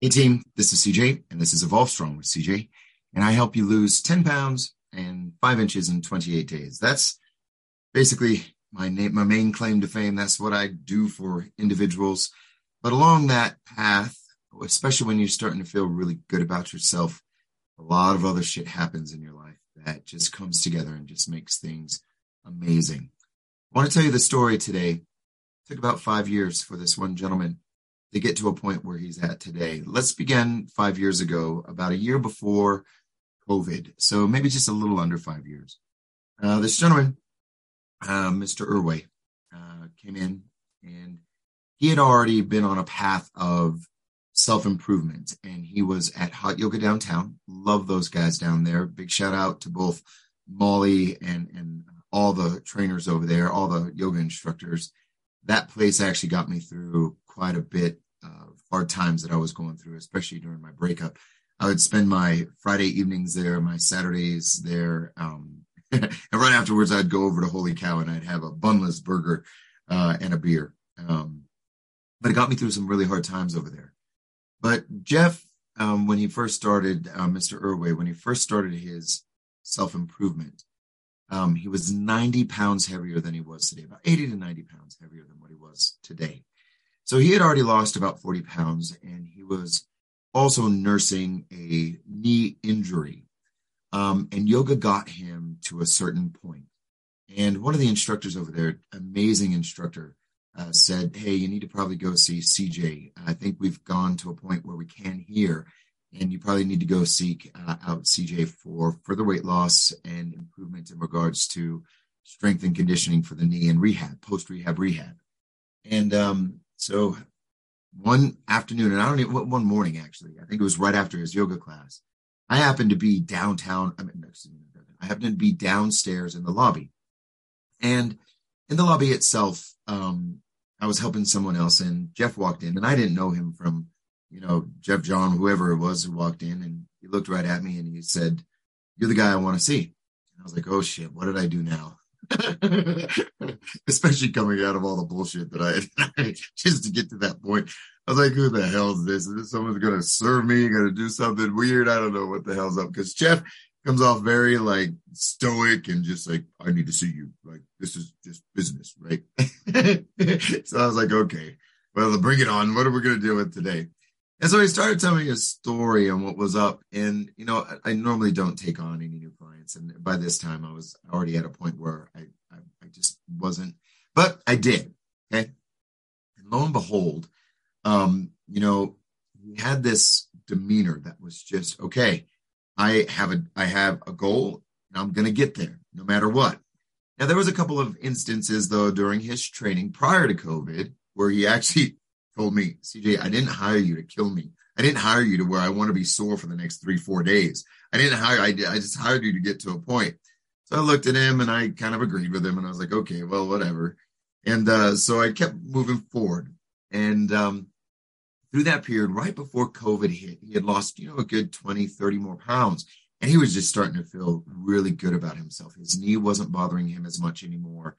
Hey team, this is CJ and this is Evolve Strong with CJ and I help you lose 10 pounds and 5 inches in 28 days. That's basically my name, my main claim to fame. That's what I do for individuals. But along that path, especially when you're starting to feel really good about yourself, a lot of other shit happens in your life that just comes together and just makes things amazing. I want to tell you the story today. It took about 5 years for this one gentleman to get to a point where he's at today. Let's begin five years ago, about a year before COVID. So maybe just a little under five years. Uh, this gentleman, uh, Mr. Erway, uh, came in and he had already been on a path of self improvement and he was at Hot Yoga Downtown. Love those guys down there. Big shout out to both Molly and, and all the trainers over there, all the yoga instructors. That place actually got me through quite a bit of hard times that I was going through, especially during my breakup. I would spend my Friday evenings there, my Saturdays there. Um, and right afterwards, I'd go over to Holy Cow and I'd have a bunless burger uh, and a beer. Um, but it got me through some really hard times over there. But Jeff, um, when he first started, uh, Mr. Erway, when he first started his self improvement, um, he was 90 pounds heavier than he was today, about 80 to 90 pounds heavier than what he was today. So he had already lost about 40 pounds and he was also nursing a knee injury. Um, and yoga got him to a certain point. And one of the instructors over there, amazing instructor, uh, said, Hey, you need to probably go see CJ. I think we've gone to a point where we can hear, and you probably need to go seek uh, out CJ for further weight loss and improvement in regards to strength and conditioning for the knee and rehab, post rehab rehab. And um, so one afternoon, and I don't even one morning actually, I think it was right after his yoga class. I happened to be downtown. I mean, I happened to be downstairs in the lobby, and in the lobby itself, um, I was helping someone else, and Jeff walked in, and I didn't know him from, you know, Jeff John, whoever it was who walked in, and he looked right at me and he said, "You're the guy I want to see." And I was like, "Oh shit, what did I do now?" Especially coming out of all the bullshit that I had just to get to that point. I was like, who the hell is this? Is this someone's gonna serve me, gonna do something weird? I don't know what the hell's up. Because Jeff comes off very like stoic and just like, I need to see you. Like, this is just business, right? so I was like, okay, well, bring it on. What are we gonna deal with today? And so he started telling me a story on what was up. And, you know, I, I, normally don't take on any new clients. And by this time, I was already at a point where I, I, I just wasn't, but I did. Okay. And lo and behold, um, you know, he had this demeanor that was just, okay, I have a, I have a goal and I'm going to get there no matter what. Now, there was a couple of instances though during his training prior to COVID where he actually told me, CJ, I didn't hire you to kill me. I didn't hire you to where I want to be sore for the next three, four days. I didn't hire, I, I just hired you to get to a point. So I looked at him and I kind of agreed with him and I was like, okay, well, whatever. And uh, so I kept moving forward. And um, through that period, right before COVID hit, he had lost, you know, a good 20, 30 more pounds. And he was just starting to feel really good about himself. His knee wasn't bothering him as much anymore.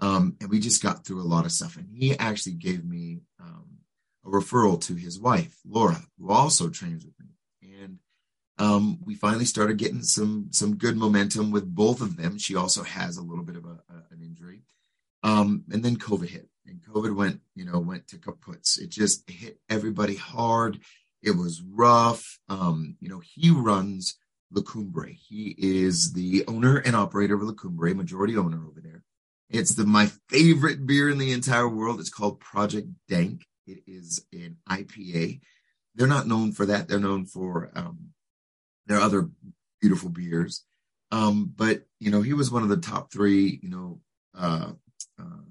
Um, and we just got through a lot of stuff. And he actually gave me um, a referral to his wife, Laura, who also trains with me. And um, we finally started getting some some good momentum with both of them. She also has a little bit of a, a, an injury. Um, and then COVID hit, and COVID went, you know, went to kaputs. It just hit everybody hard. It was rough. Um, you know, he runs La Cumbre. He is the owner and operator of La Cumbre, majority owner over there. It's the my favorite beer in the entire world. It's called Project Dank. It is an IPA. They're not known for that. They're known for um, their other beautiful beers. Um, but you know, he was one of the top three, you know, uh, uh,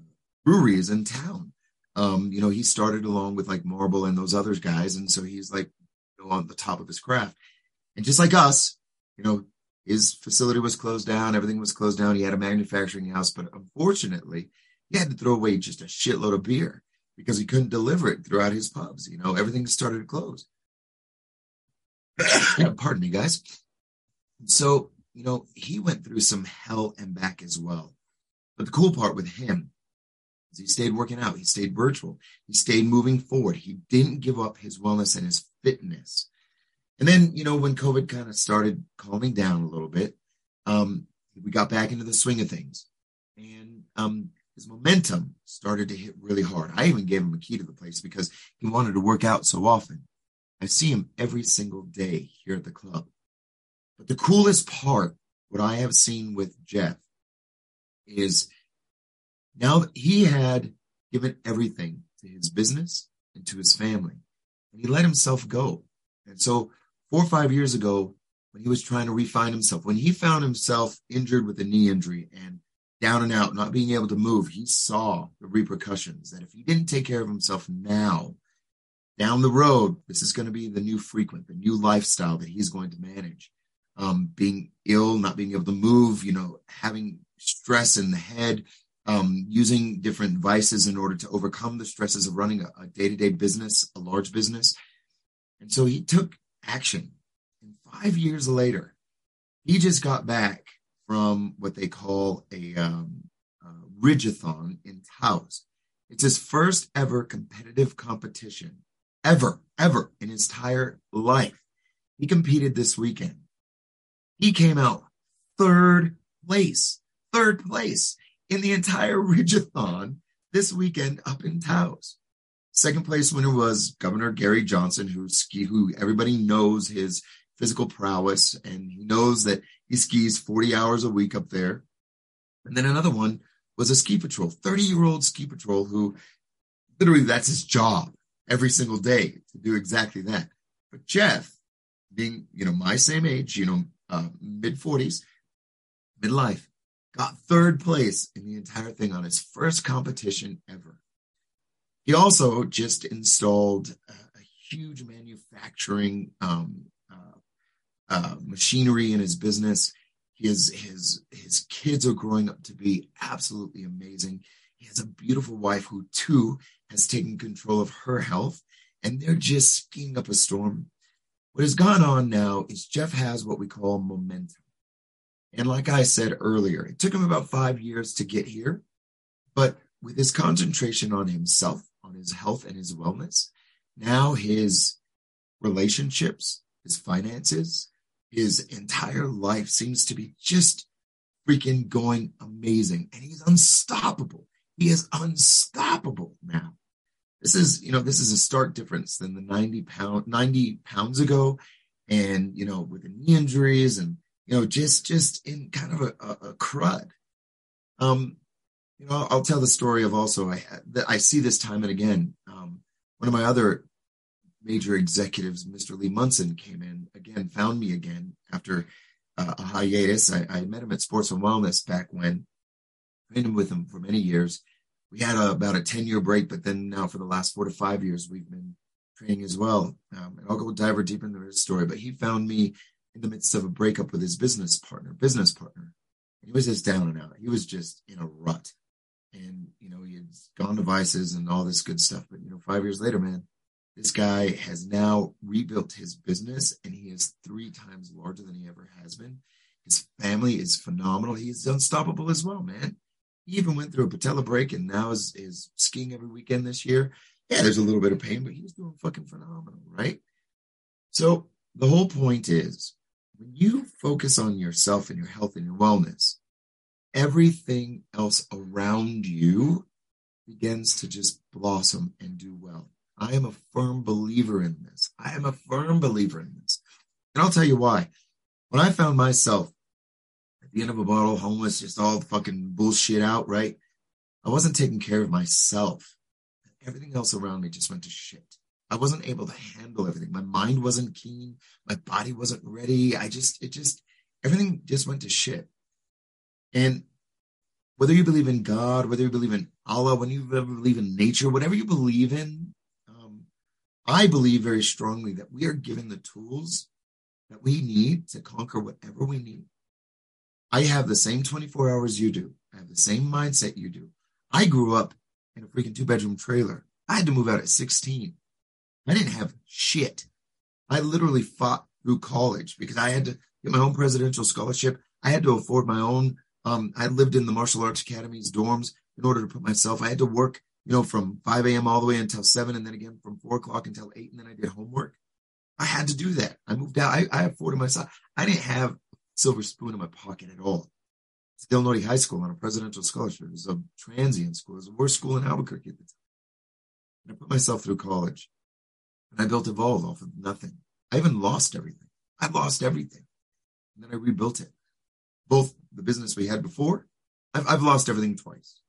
breweries in town. Um, you know, he started along with like Marble and those other guys, and so he's like you know, on the top of his craft. And just like us, you know, his facility was closed down, everything was closed down. He had a manufacturing house, but unfortunately, he had to throw away just a shitload of beer because he couldn't deliver it throughout his pubs. You know, everything started to close. Pardon me, guys. So, you know, he went through some hell and back as well. But the cool part with him is He stayed working out. He stayed virtual. He stayed moving forward. He didn't give up his wellness and his fitness. And then, you know, when COVID kind of started calming down a little bit, um, we got back into the swing of things. And um, his momentum started to hit really hard. I even gave him a key to the place because he wanted to work out so often. I see him every single day here at the club. But the coolest part, what I have seen with Jeff, is now he had given everything to his business and to his family, and he let himself go. And so, four or five years ago, when he was trying to refine himself, when he found himself injured with a knee injury and down and out, not being able to move, he saw the repercussions that if he didn't take care of himself now, down the road, this is going to be the new frequent, the new lifestyle that he's going to manage. Um, being ill, not being able to move, you know, having stress in the head, um, using different vices in order to overcome the stresses of running a day to day business, a large business. And so he took action. And five years later, he just got back from what they call a um, Ridgeathon in Taos. It's his first ever competitive competition, ever, ever in his entire life. He competed this weekend. He came out third place, third place in the entire Ridgeathon this weekend up in Taos. Second place winner was Governor Gary Johnson, who ski, who everybody knows his physical prowess, and he knows that he skis 40 hours a week up there. And then another one was a ski patrol, 30 year old ski patrol who literally that's his job every single day to do exactly that. But Jeff, being, you know, my same age, you know, uh, mid 40s, midlife, got third place in the entire thing on his first competition ever. He also just installed a, huge manufacturing um, uh, machinery in his business. His his his kids are growing up to be absolutely amazing. He has a beautiful wife who too has taken control of her health, and they're just skiing up a storm. What has gone on now is Jeff has what we call momentum. And like I said earlier, it took him about five years to get here, but with his concentration on himself, on his health and his wellness. Now his relationships, his finances, his entire life seems to be just freaking going amazing. And he's unstoppable. He is unstoppable now. This is, you know, this is a stark difference than the 90 pound, 90 pounds ago. And, you know, with the knee injuries and, you know, just, just in kind of a, a, a crud. Um, you know, I'll tell the story of also I that I see this time and again. Um, one of my other major executives, Mr. Lee Munson, came in again, found me again after uh, a hiatus. I, I, met him at Sports and Wellness back when, trained with him for many years. We had a, about a ten year break, but then now for the last four to five years, we've been training as well. Um, and I'll go dive deeper into his story. But he found me in the midst of a breakup with his business partner, business partner. He was just down and out. He was just in a rut and you know he had gone to vices and all this good stuff but you know five years later man this guy has now rebuilt his business and he is three times larger than he ever has been. His family is phenomenal. He's unstoppable as well man. He even went through a patella break and now is, is skiing every weekend this year. Yeah there's a little bit of pain but he's doing fucking phenomenal right? So the whole point is when you focus on yourself and your health and your wellness everything else around you begins to just blossom and do well. I am a firm believer in this. I am a firm believer in this. And I'll tell you why. When I found myself at the end of a bottle, homeless, just all fucking bullshit out, right? I wasn't taking care of myself. Everything else around me just went to shit. I wasn't able to handle everything. My mind wasn't keen. My body wasn't ready. I just, it just, everything just went to shit. And whether you believe in God, whether you believe in Allah, when you believe in nature, whatever you believe in, I believe very strongly that we are given the tools that we need to conquer whatever we need. I have the same 24 hours you do. I have the same mindset you do. I grew up in a freaking two bedroom trailer. I had to move out at 16. I didn't have shit. I literally fought through college because I had to get my own presidential scholarship. I had to afford my own um, I lived in the martial arts academy's dorms. in order to put myself. I had to work, you know, from 5 a.m. all the way until 7, and then again from 4 o'clock until 8, and then I did homework. I had to do that. I moved out. I, I afforded myself. I didn't have a silver spoon in my pocket at all. Still Norte High School on a presidential scholarship. It was a transient school. It was the worst school in Albuquerque at the time. And I put myself through college. And I built Evolve off of nothing. I even lost everything. I lost everything. And then I rebuilt it. Both the business we had before, I've, I've lost everything twice.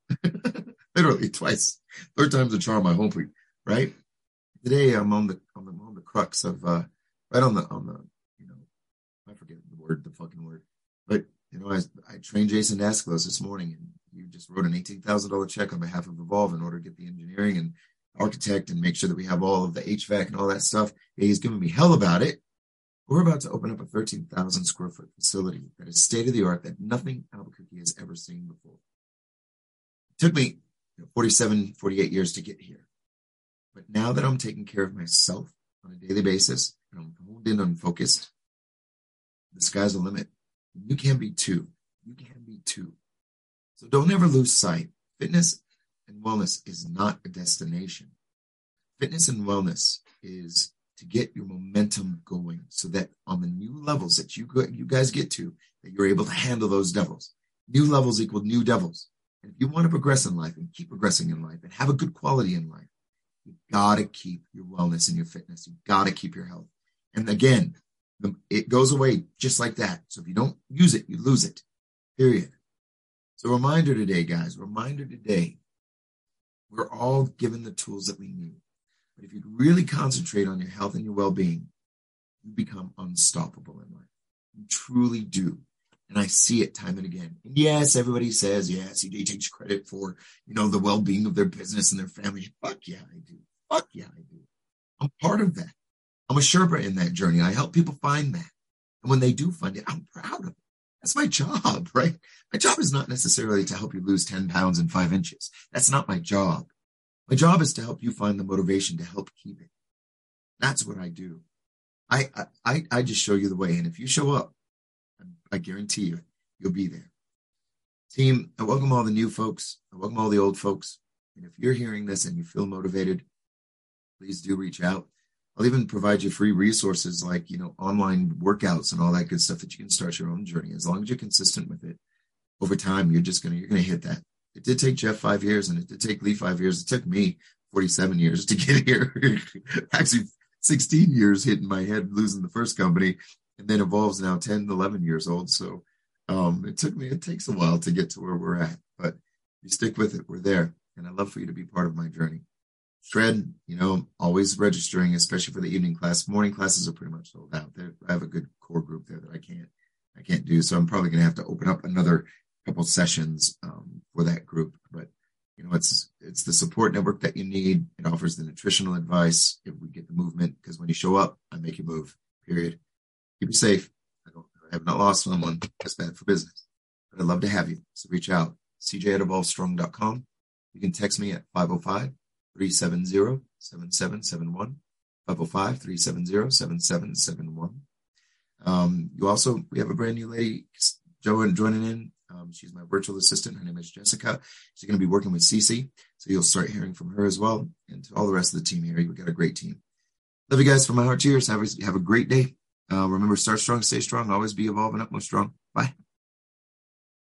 Literally twice. Third time's a charm, I hope we, right? Today I'm on the, on the, on the crux of, uh, right on the, on the, you know, I forget the word, the fucking word, but you know, I, I trained Jason Dasklos this morning and you just wrote an $18,000 check on behalf of Evolve in order to get the engineering and architect and make sure that we have all of the HVAC and all that stuff. He's giving me hell about it. We're about to open up a 13,000 square foot facility that is state of the art that nothing Albuquerque has ever seen before. It took me 47, 48 years to get here. But now that I'm taking care of myself on a daily basis and I'm honed in and focused, the sky's the limit. You can be too. You can be too. So don't ever lose sight. Fitness and wellness is not a destination. Fitness and wellness is to get your momentum going so that on the new levels that you, you guys get to, that you're able to handle those devils. New levels equal new devils. And if you want to progress in life and keep progressing in life and have a good quality in life, you gotta keep your wellness and your fitness. You gotta keep your health. And again, it goes away just like that. So if you don't use it, you lose it. Period. So reminder today, guys, reminder today we're all given the tools that we need. But if you really concentrate on your health and your well being, you become unstoppable in life. You truly do. And I see it time and again. And yes, everybody says, yeah, CJ takes credit for, you know, the well being of their business and their family. Fuck yeah, I do. Fuck yeah, I do. I'm part of that. I'm a Sherpa in that journey. I help people find that. And when they do find it, I'm proud of it. That's my job, right? My job is not necessarily to help you lose 10 pounds in five inches. That's not my job. My job is to help you find the motivation to help keep it. That's what I do. I, I, I just show you the way. And if you show up, I guarantee you, you'll be there. Team, I welcome all the new folks. I welcome all the old folks. And if you're hearing this and you feel motivated, please do reach out. I'll even provide you free resources like, you know, online workouts and all that good stuff that you can start your own journey. As long as you're consistent with it over time, you're just going to, you're going to hit that. It did take Jeff five years and it did take Lee five years. It took me 47 years to get here. Actually, 16 years hitting my head, losing the first company and then Evolve's now 10, 11 years old. So, um, it took me, it takes a while to get to where we're at, but you stick with it. We're there. And I'd love for you to be part of my journey. Shred, you know, always registering, especially for the evening class. Morning classes are pretty much sold out. There, I have a good core group there that I can't, I can't do. So I'm probably going to have to open up another couple sessions um, for that group. But you know, it's it's the support network that you need. It offers the nutritional advice if we get the movement. Because when you show up, I make you move. Period. Keep you safe. I, don't, I have not lost someone that's bad for business. But I'd love to have you. So reach out. CJ at evolvestrong.com. You can text me at 505 370 7771. 505 370 7771. Um, you also, we have a brand new lady, Joan, joining in. Um, she's my virtual assistant. Her name is Jessica. She's going to be working with Cece. So you'll start hearing from her as well. And to all the rest of the team here, we've got a great team. Love you guys from my heart. Cheers. Have a, have a great day. Uh, remember, start strong, stay strong, always be evolving up, move strong. Bye.